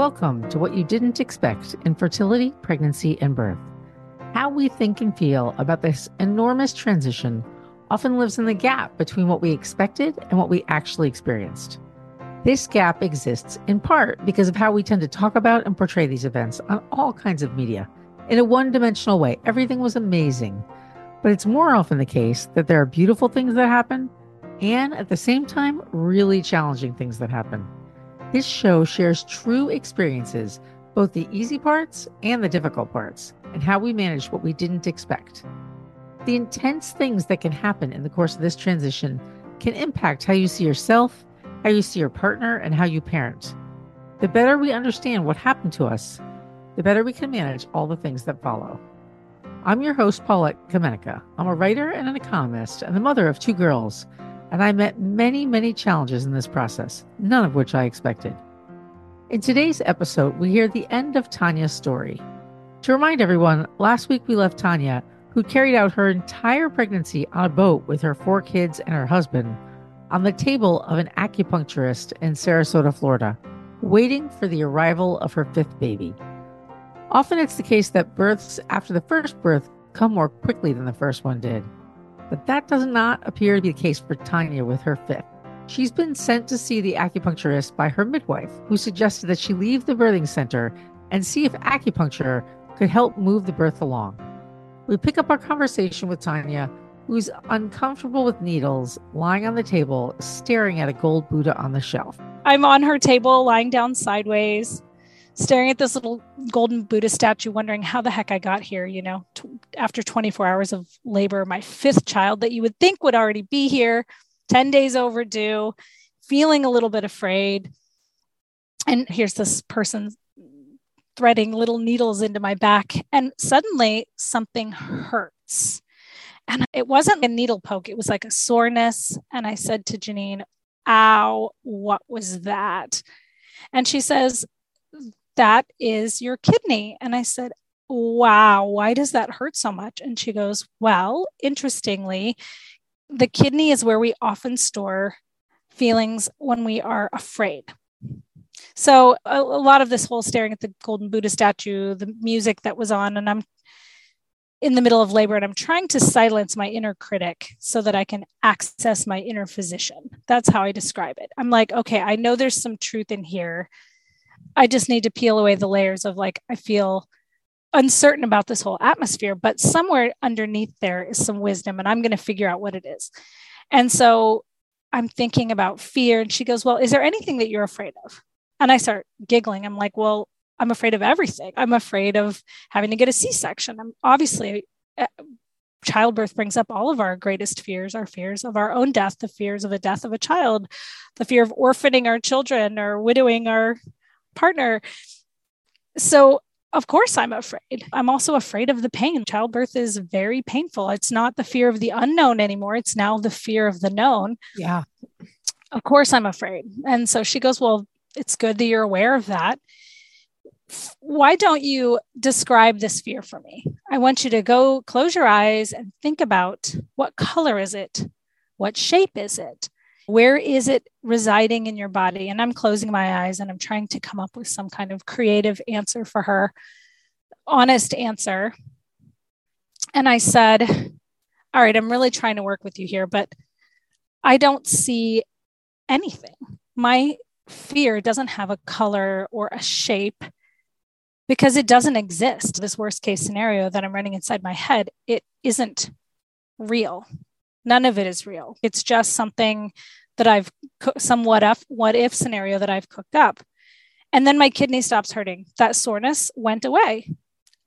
Welcome to What You Didn't Expect in Fertility, Pregnancy, and Birth. How we think and feel about this enormous transition often lives in the gap between what we expected and what we actually experienced. This gap exists in part because of how we tend to talk about and portray these events on all kinds of media. In a one dimensional way, everything was amazing. But it's more often the case that there are beautiful things that happen and at the same time, really challenging things that happen. This show shares true experiences, both the easy parts and the difficult parts, and how we manage what we didn't expect. The intense things that can happen in the course of this transition can impact how you see yourself, how you see your partner, and how you parent. The better we understand what happened to us, the better we can manage all the things that follow. I'm your host, Paulette Kamenecka. I'm a writer and an economist and the mother of two girls and I met many, many challenges in this process, none of which I expected. In today's episode, we hear the end of Tanya's story. To remind everyone, last week we left Tanya, who carried out her entire pregnancy on a boat with her four kids and her husband, on the table of an acupuncturist in Sarasota, Florida, waiting for the arrival of her fifth baby. Often it's the case that births after the first birth come more quickly than the first one did. But that does not appear to be the case for Tanya with her fifth. She's been sent to see the acupuncturist by her midwife, who suggested that she leave the birthing center and see if acupuncture could help move the birth along. We pick up our conversation with Tanya, who's uncomfortable with needles, lying on the table, staring at a gold Buddha on the shelf. I'm on her table, lying down sideways, staring at this little golden Buddha statue, wondering how the heck I got here, you know, t- after 24 hours of labor, my fifth child that you would think would already be here, 10 days overdue, feeling a little bit afraid. And here's this person threading little needles into my back, and suddenly something hurts. And it wasn't a needle poke, it was like a soreness. And I said to Janine, Ow, what was that? And she says, that is your kidney. And I said, Wow, why does that hurt so much? And she goes, Well, interestingly, the kidney is where we often store feelings when we are afraid. So, a, a, lot of this whole staring at the golden Buddha statue, the music that was on, and I'm in the middle of labor and I'm trying to silence my inner critic so that I can access my inner physician. That's how I describe it. I'm like, okay, I know there's some truth in here I just need to peel away the layers of like, I feel uncertain about this whole atmosphere, but somewhere underneath there is some wisdom, and I'm going to figure out what it is. And so I'm thinking about fear. And she goes, Well, is there anything that you're afraid of? And I start giggling. I'm like, Well, I'm afraid of everything. I'm afraid of having to get a C section. I'm obviously, uh, childbirth brings up all of our greatest fears our fears of our own death, the fears of the death of a child, the fear of orphaning our children or widowing our partner. So, of course, I'm afraid. I'm also afraid of the pain. Childbirth is very painful. It's not the fear of the unknown anymore, it's now the fear of the known. Yeah. Of course, I'm afraid. And so she goes, Well, it's good that you're aware of that. Why don't you describe this fear for me? I want you to go close your eyes and think about what color is it? What shape is it? Where is it residing in your body? And I'm closing my eyes and I'm trying to come up with some kind of creative answer for her, honest answer. And I said, All right, I'm really trying to work with you here, but I don't see anything. My fear doesn't have a color or a shape because it doesn't exist. This worst case scenario that I'm running inside my head, it isn't real. None of it is real. It's just something that I've some what if what if scenario that I've cooked up. And then my kidney stops hurting. That soreness went away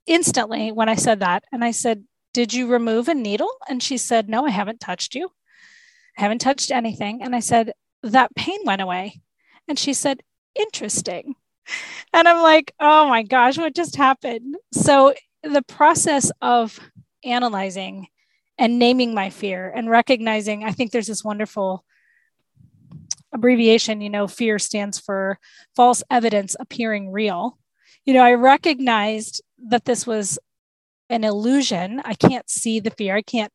instantly when I said that. And I said, Did you remove a needle? And she said, No, I haven't touched you. I haven't touched anything. And I said, That pain went away. And she said, Interesting. And I'm like, Oh my gosh, what just happened? So the process of analyzing and naming my fear and recognizing, I think there's this wonderful abbreviation, you know, fear stands for false evidence appearing real. You know, I recognized that this was an illusion. I can't see the fear. I can't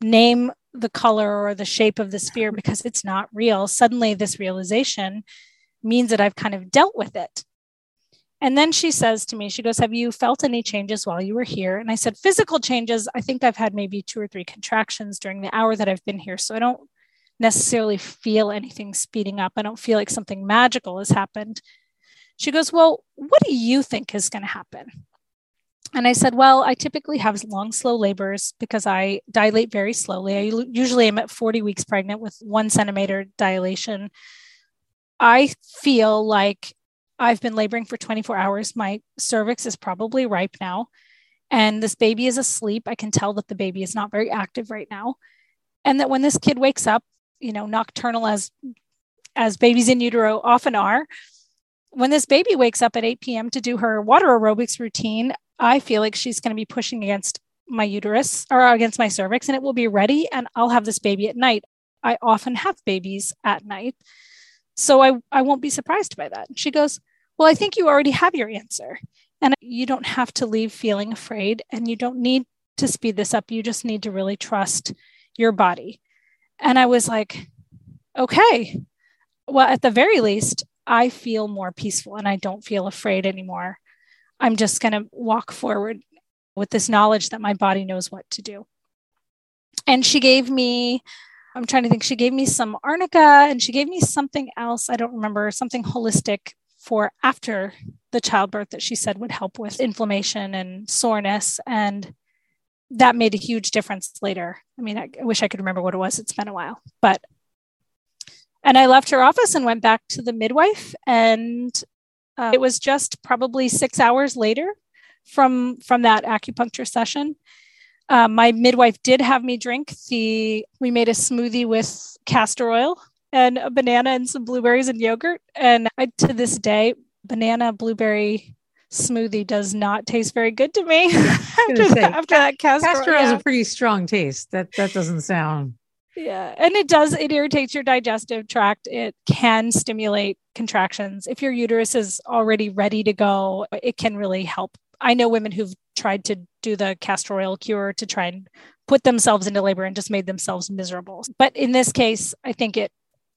name the color or the shape of this fear because it's not real. Suddenly, this realization means that I've kind of dealt with it. And then she says to me, she goes, Have you felt any changes while you were here? And I said, Physical changes. I think I've had maybe two or three contractions during the hour that I've been here. So I don't necessarily feel anything speeding up. I don't feel like something magical has happened. She goes, Well, what do you think is going to happen? And I said, Well, I typically have long, slow labors because I dilate very slowly. I usually am at 40 weeks pregnant with one centimeter dilation. I feel like I've been laboring for 24 hours. My cervix is probably ripe now. And this baby is asleep. I can tell that the baby is not very active right now. And that when this kid wakes up, you know, nocturnal as as babies in utero often are, when this baby wakes up at 8 p.m. to do her water aerobics routine, I feel like she's going to be pushing against my uterus or against my cervix and it will be ready and I'll have this baby at night. I often have babies at night. So I, I won't be surprised by that. She goes, Well, I think you already have your answer. And you don't have to leave feeling afraid and you don't need to speed this up. You just need to really trust your body. And I was like, Okay. Well, at the very least, I feel more peaceful and I don't feel afraid anymore. I'm just going to walk forward with this knowledge that my body knows what to do. And she gave me I'm trying to think. She gave me some arnica and she gave me something else. I don't remember, something holistic for after the childbirth that she said would help with inflammation and soreness. And that made a huge difference later. I mean, I, I wish I could remember what it was. It's been a while. But, and I left her office and went back to the midwife. And uh, it was just probably six hours later from from that acupuncture session uh, my midwife did have me drink the, we made a smoothie with castor oil and a banana and some blueberries and yogurt. And I, to this day, banana blueberry smoothie does not taste very good to me after, say, that, after that castor, castor oil has a pretty strong taste. That that doesn't sound. Yeah, and it does. It irritates your digestive tract. It can stimulate contractions. If your uterus is already ready to go, it can really help. I know women who've tried to do the castor oil cure to try and put themselves into labor and just made themselves miserable. But in this case, I think it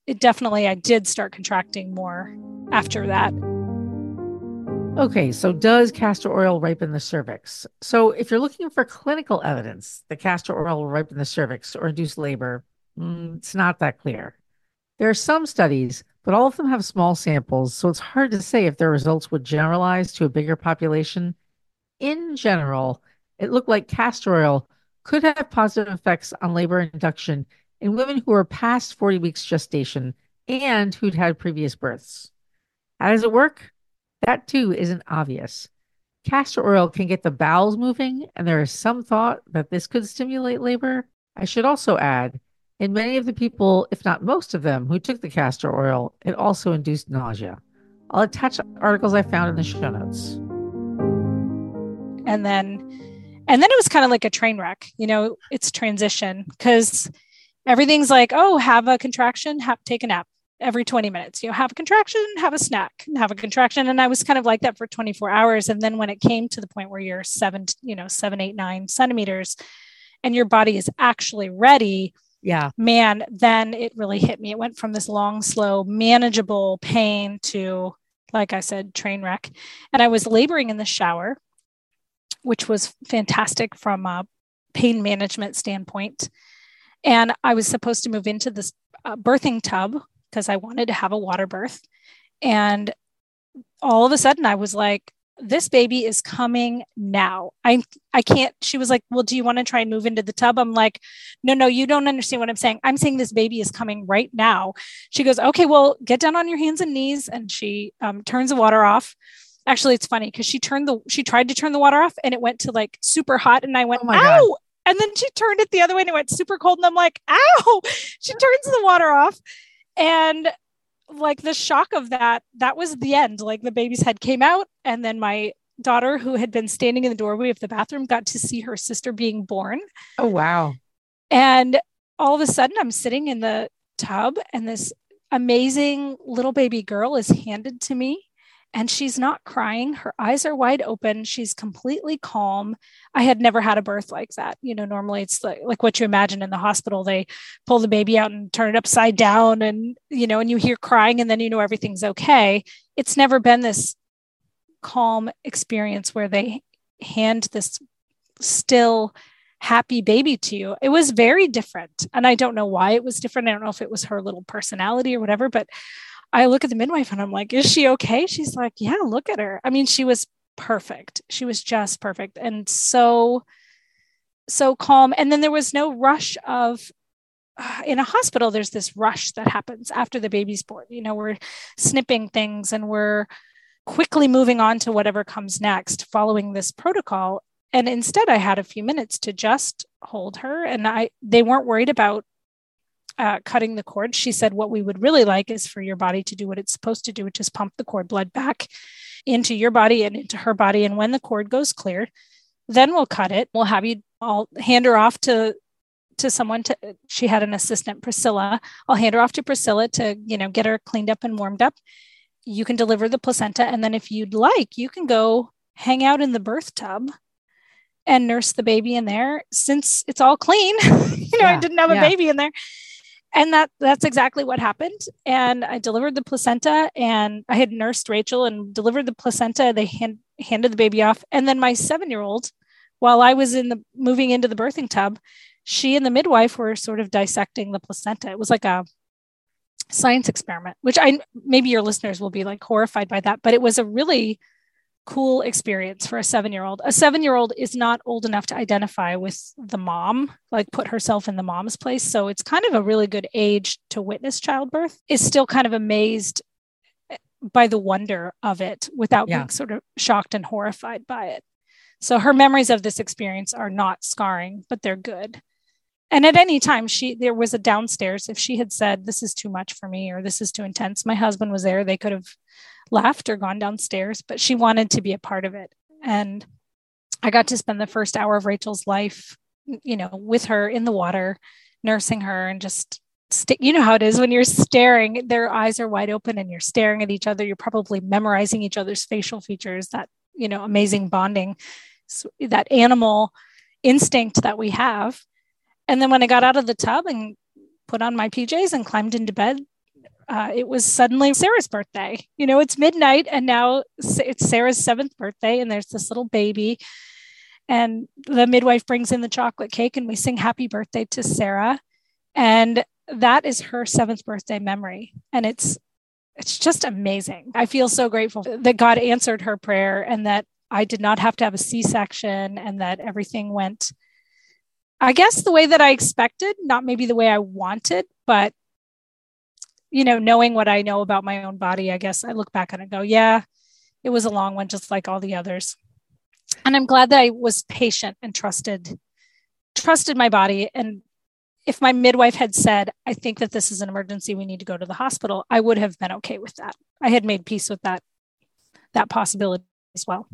it definitely I did start contracting more after that. Okay, so does castor oil ripen the cervix? So if you're looking for clinical evidence that castor oil will ripen the cervix or induce labor, mm, it's not that clear. There are some studies, but all of them have small samples, so it's hard to say if their results would generalize to a bigger population in general, it looked like castor oil could have positive effects on labor induction in women who were past 40 weeks gestation and who'd had previous births. How does it work? That too isn't obvious. Castor oil can get the bowels moving, and there is some thought that this could stimulate labor. I should also add, in many of the people, if not most of them, who took the castor oil, it also induced nausea. I'll attach articles I found in the show notes and then and then it was kind of like a train wreck you know it's transition because everything's like oh have a contraction have take a nap every 20 minutes you know have a contraction have a snack have a contraction. And i was kind of like that for 24 hours. And then when it came to the point where you're seven you know seven eight nine centimeters and your body is actually ready yeah. man then it really hit me. It went from this long slow manageable pain to like i said train wreck. And i was laboring in the shower which was fantastic from a pain management standpoint. And I was supposed to move into this uh, birthing tub because I wanted to have a water birth. And all of a sudden, I was like, this baby is coming now. I I can't. She was like, "Well, do you want to try and move into the tub?" I'm like, "No, no, you don't understand what I'm saying. I'm saying this baby is coming right now." She goes, "Okay, well, get down on your hands and knees." And she um, turns the water off actually it's funny because she turned the she tried to turn the water off and it went to like super hot and I went, oh ow. God. And then she turned it the other way and it went super cold. And I'm like, ow. She turns the water off. And like the shock of that, that was the end. Like the baby's head came out. And then my daughter, who had been standing in the doorway of the bathroom, got to see her sister being born. Oh, wow. And all of a sudden, I'm sitting in the tub and this amazing little baby girl is handed to me and she's not crying. Her eyes are wide open. She's completely calm. I had never had a birth like that. You know, normally it's like, like what you imagine in the hospital. They pull the baby out and turn it upside down, and, you know, and you hear crying, and then you know everything's okay. It's never been this calm experience where they hand this still happy baby to you. It was very different. And I don't know why it was different. I don't know if it was her little personality or whatever, but I look at the midwife and I'm like, is she okay? She's like, yeah, look at her. I mean, she was perfect. She was just perfect and so, so calm. And then there was no rush of, uh, in a hospital, there's this rush that happens after the baby's born. You know, we're snipping things and we're quickly moving on to whatever comes next following this protocol and instead i had a few minutes to just hold her and i they weren't worried about uh, cutting the cord she said what we would really like is for your body to do what it's supposed to do which is pump the cord blood back into your body and into her body and when the cord goes clear then we'll cut it we'll have you i'll hand her off to to someone to she had an assistant priscilla i'll hand her off to priscilla to you know get her cleaned up and warmed up you can deliver the placenta and then if you'd like you can go hang out in the birth tub and nurse the baby in there since it's all clean. you know, yeah, I didn't have yeah. a baby in there. And that that's exactly what happened. And I delivered the placenta and I had nursed Rachel and delivered the placenta. They hand, handed the baby off. And then my seven year old, while I was in the moving into the birthing tub, she and the midwife were sort of dissecting the placenta. It was like a science experiment, which I maybe your listeners will be like horrified by that, but it was a really cool experience for a seven year old. A seven year old is not old enough to identify with the mom, like put herself in the mom's place. So it's kind of a really good age to witness childbirth, is still kind of amazed by the wonder of it without yeah. being sort of shocked and horrified by it. So her memories of this experience are not scarring, but they're good. And at any time, she there was a downstairs. If she had said, This is too much for me or this is too intense, my husband was there. They could have left or gone downstairs, but she wanted to be a part of it. And I got to spend the first hour of Rachel's life, you know, with her in the water, nursing her and just st- you know how it is when you're staring, their eyes are wide open and you're staring at each other. You're probably memorizing each other's facial features, that, you know, amazing bonding, so that animal instinct that we have. And then when I got out of the tub and put on my PJs and climbed into bed, uh, it was suddenly Sarah's birthday. You know, it's midnight and now it's Sarah's seventh birthday, and there's this little baby. And the midwife brings in the chocolate cake, and we sing happy birthday to Sarah. And that is her seventh birthday memory. And it's it's just amazing. I feel so grateful that God answered her prayer and that I did not have to have a C section and that everything went, I guess, the way that I expected, not maybe the way I wanted, but you know, knowing what I know about my own body, I guess I look back and I go, yeah, it was a long one, just like all the others. And I'm glad that I was patient and trusted, trusted my body. And if my midwife had said, I think that this is an emergency, we need to go to the hospital, I would have been okay with that. I had made peace with that, that possibility as well.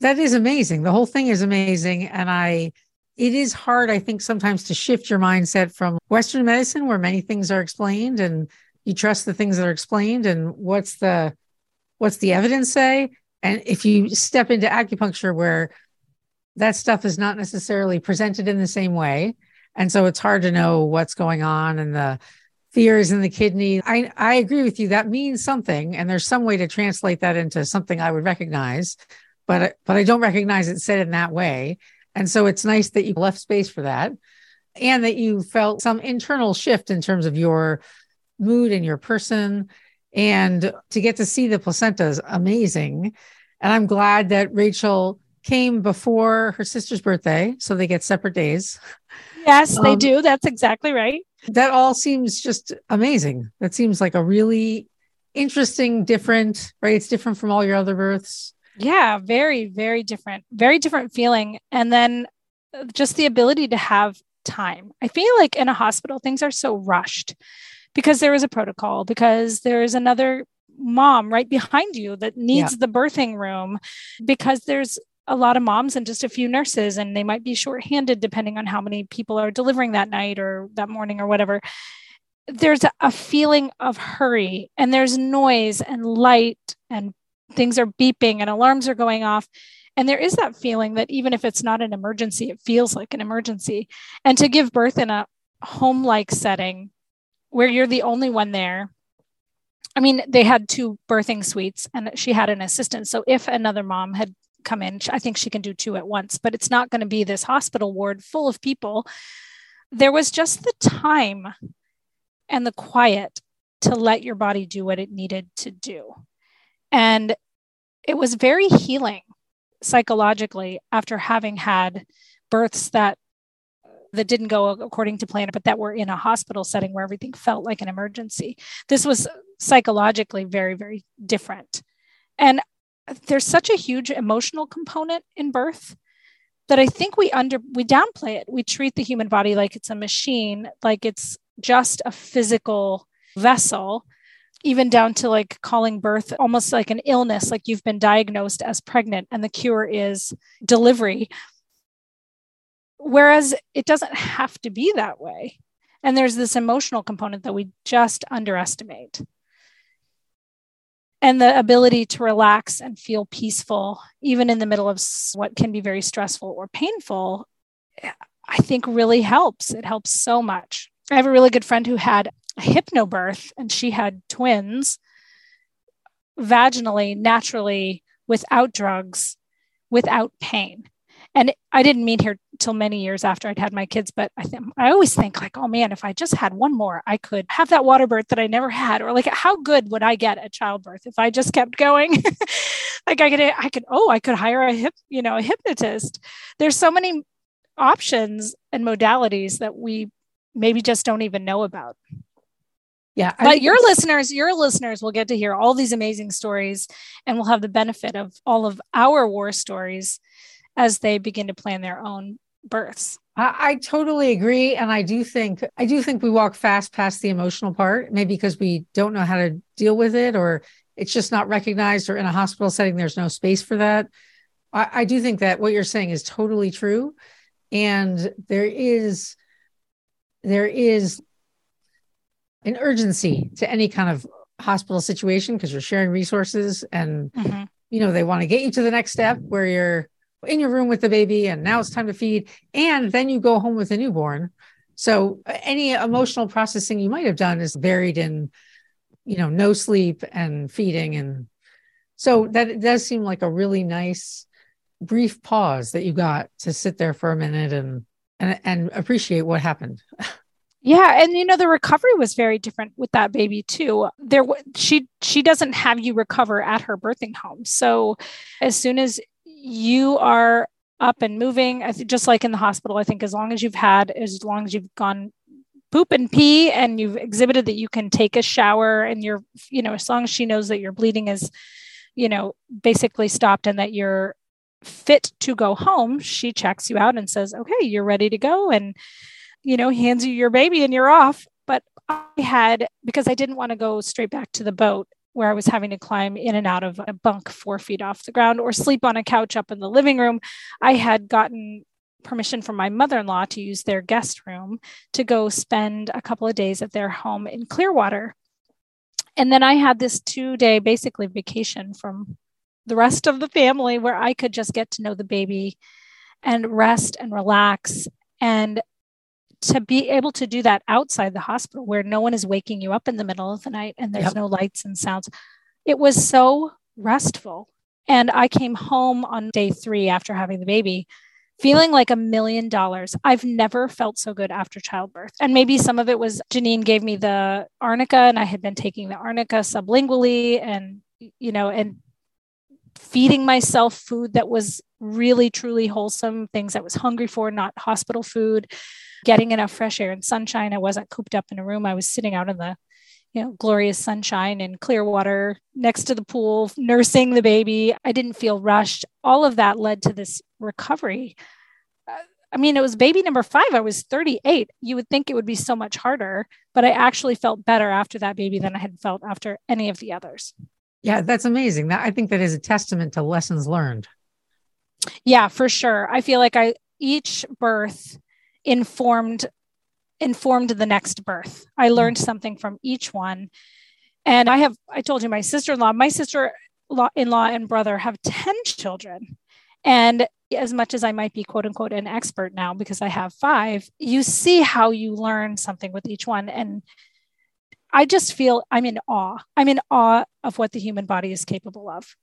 That is amazing. The whole thing is amazing. And I, it is hard, I think, sometimes to shift your mindset from Western medicine, where many things are explained, and you trust the things that are explained, and what's the what's the evidence say? And if you step into acupuncture, where that stuff is not necessarily presented in the same way, and so it's hard to know what's going on and the fears in the kidney. I, I agree with you. That means something. And there's some way to translate that into something I would recognize, but, but I don't recognize it said in that way. And so it's nice that you left space for that and that you felt some internal shift in terms of your mood and your person. And to get to see the placenta is amazing. And I'm glad that Rachel came before her sister's birthday. So they get separate days. Yes, they um, do. That's exactly right. That all seems just amazing. That seems like a really interesting, different, right? It's different from all your other births. Yeah, very, very different, very different feeling. And then just the ability to have time. I feel like in a hospital, things are so rushed because there is a protocol, because there is another mom right behind you that needs yeah. the birthing room, because there's a lot of moms and just a few nurses, and they might be shorthanded depending on how many people are delivering that night or that morning or whatever. There's a feeling of hurry, and there's noise and light and things are beeping and alarms are going off. And there is that feeling that even if it's not an emergency, it feels like an emergency. And to give birth in a home like setting where you're the only one there, I mean, they had two birthing suites and she had an assistant. So if another mom had come in, I think she can do two at once, but it's not going to be this hospital ward full of people. There was just the time and the quiet to let your body do what it needed to do. And it was very healing psychologically after having had births that that didn't go according to plan but that were in a hospital setting where everything felt like an emergency. This was psychologically very very different. And there's such a huge emotional component in birth that i think we under we downplay it. We treat the human body like it's a machine like it's just a physical vessel even down to like calling birth almost like an illness, like you've been diagnosed as pregnant and the cure is delivery. Whereas it doesn't have to be that way. And there's this emotional component that we just underestimate. And the ability to relax and feel peaceful, even in the middle of what can be very stressful or painful, I think really helps. It helps so much. I have a really good friend who had hypnobirth and she had twins vaginally, naturally, without drugs, without pain. And I didn't meet her till many years after I'd had my kids, but I think I always think like, oh man, if I just had one more, I could have that water birth that I never had, or like how good would I get at childbirth if I just kept going? like I could, I could, oh, I could hire a hip, you know, a hypnotist. There's so many options and modalities that we maybe just don't even know about. Yeah. I but your listeners, your listeners will get to hear all these amazing stories and will have the benefit of all of our war stories as they begin to plan their own births. I, I totally agree. And I do think I do think we walk fast past the emotional part, maybe because we don't know how to deal with it or it's just not recognized or in a hospital setting, there's no space for that. I, I do think that what you're saying is totally true. And there is there is an urgency to any kind of hospital situation because you're sharing resources and mm-hmm. you know they want to get you to the next step where you're in your room with the baby and now it's time to feed and then you go home with a newborn so any emotional processing you might have done is buried in you know no sleep and feeding and so that it does seem like a really nice brief pause that you got to sit there for a minute and and, and appreciate what happened Yeah, and you know the recovery was very different with that baby too. There she she doesn't have you recover at her birthing home. So as soon as you are up and moving, I just like in the hospital, I think as long as you've had as long as you've gone poop and pee and you've exhibited that you can take a shower and you're you know as long as she knows that your bleeding is you know basically stopped and that you're fit to go home, she checks you out and says, "Okay, you're ready to go." And you know, hands you your baby and you're off. But I had, because I didn't want to go straight back to the boat where I was having to climb in and out of a bunk four feet off the ground or sleep on a couch up in the living room, I had gotten permission from my mother in law to use their guest room to go spend a couple of days at their home in Clearwater. And then I had this two day basically vacation from the rest of the family where I could just get to know the baby and rest and relax. And to be able to do that outside the hospital where no one is waking you up in the middle of the night and there's yep. no lights and sounds. It was so restful. And i came home on day 3 after having the baby feeling like a million dollars. I've never felt so good after childbirth. And maybe some of it was janine gave me the arnica and i had been taking the arnica sublingually and you know and feeding myself food that was really truly wholesome things i was hungry for not hospital food getting enough fresh air and sunshine. I wasn't cooped up in a room. I was sitting out in the you know, glorious sunshine and clear water next to the pool, nursing the baby. I didn't feel rushed. All of that led to this recovery. Uh, I mean, it was baby number five. I was 38. You would think it would be so much harder, but I actually felt better after that baby than I had felt after any of the others. Yeah, that's amazing. That I think that is a testament to lessons learned. Yeah, for sure. I feel like I each birth informed informed the next birth. I hmm. learned something from each one. And I have I told you my sister-in-law, my sister-in-law and brother have 10 children. And as much as I might be quote unquote an expert now because I have 5, you see how you learn something with each one and I just feel I'm in awe. I'm in awe of what the human body is capable of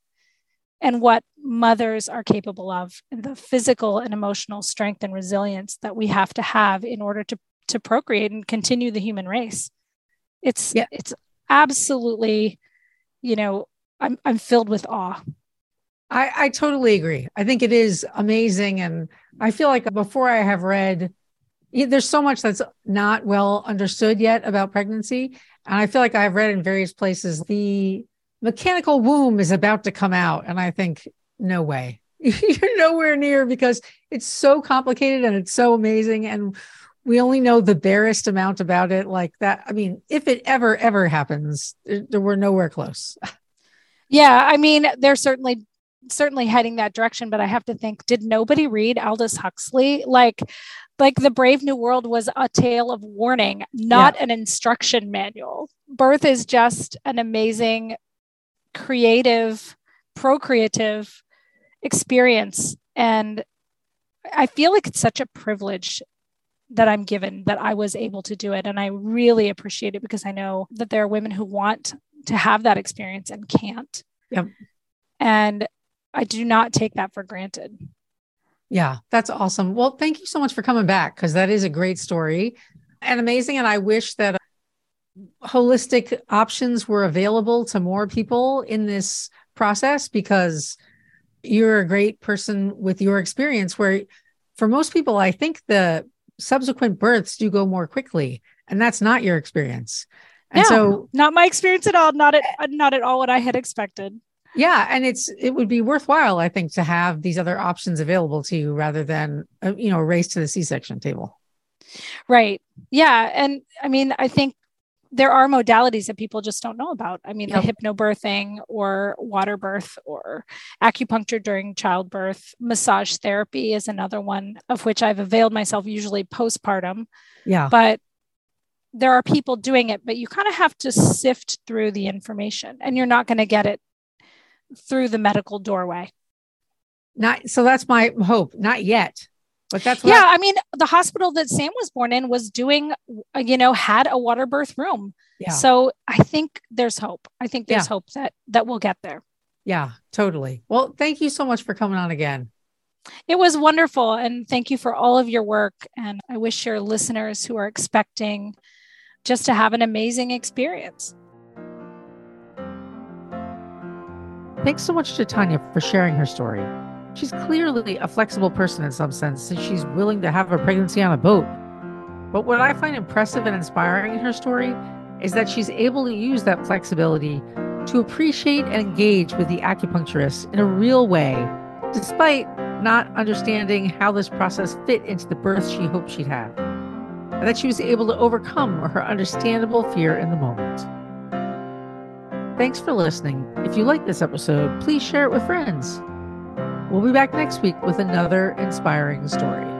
and what mothers are capable of, and the physical and emotional strength and resilience that we have to have in order to, to procreate and continue the human race. It's yeah. it's absolutely, you know, I'm I'm filled with awe. I, I totally agree. I think it is amazing. And I feel like before I have read, there's so much that's not well understood yet about pregnancy. And I feel like I've read in various places the mechanical womb is about to come out. And I think, no way. You're nowhere near because it's so complicated and it's so amazing. And we only know the barest amount about it. Like that. I mean, if it ever, ever happens, we're nowhere close. Yeah. I mean, they're certainly certainly heading that direction but i have to think did nobody read aldous huxley? Like like the brave new world was a tale of warning not yeah. an instruction manual. Birth is just an amazing creative procreative experience. And i feel like it's such a privilege that i'm given that i was able to do it. And i really appreciate it because i know that there are women who want to have that experience and can't. Yep. and I do not take that for granted. Yeah, that's awesome. Well, thank you so much for coming back because that is a great story and amazing. And I wish that holistic options were available to more people in this process because you're a great person with your experience where for most people i think the subsequent births do go more quickly and that's not your experience and no, so not my experience at all not at not at all what i had expected yeah and it's it would be worthwhile i think to have these other options available to you rather than uh, you know a race to the c-section table right yeah and i mean i think there are modalities that people just don't know about. I mean, yep. the hypnobirthing or water birth or acupuncture during childbirth, massage therapy is another one of which I've availed myself usually postpartum. Yeah. But there are people doing it, but you kind of have to sift through the information and you're not going to get it through the medical doorway. Not so that's my hope. Not yet. But that's yeah. I, I, mean, the hospital that Sam was born in was doing, uh, you know, had a water birth room. Yeah. So I think there's hope. I think there's yeah. hope that that we'll get there. Yeah, totally. Well, thank you so much for coming on again. It was wonderful, and thank you for all of your work. And I wish your listeners who are expecting just to have an amazing experience. Thanks so much to Tanya for sharing her story. She's clearly a flexible person in some sense, since she's willing to have a pregnancy on a boat. But what I find impressive and inspiring in her story is that she's able to use that flexibility to appreciate and engage with the acupuncturist in a real way, despite not understanding how this process fit into the birth she hoped she'd have, and that she was able to overcome her understandable fear in the moment. Thanks for listening. If you like this episode, please share it with friends. We'll be back next week with another inspiring story.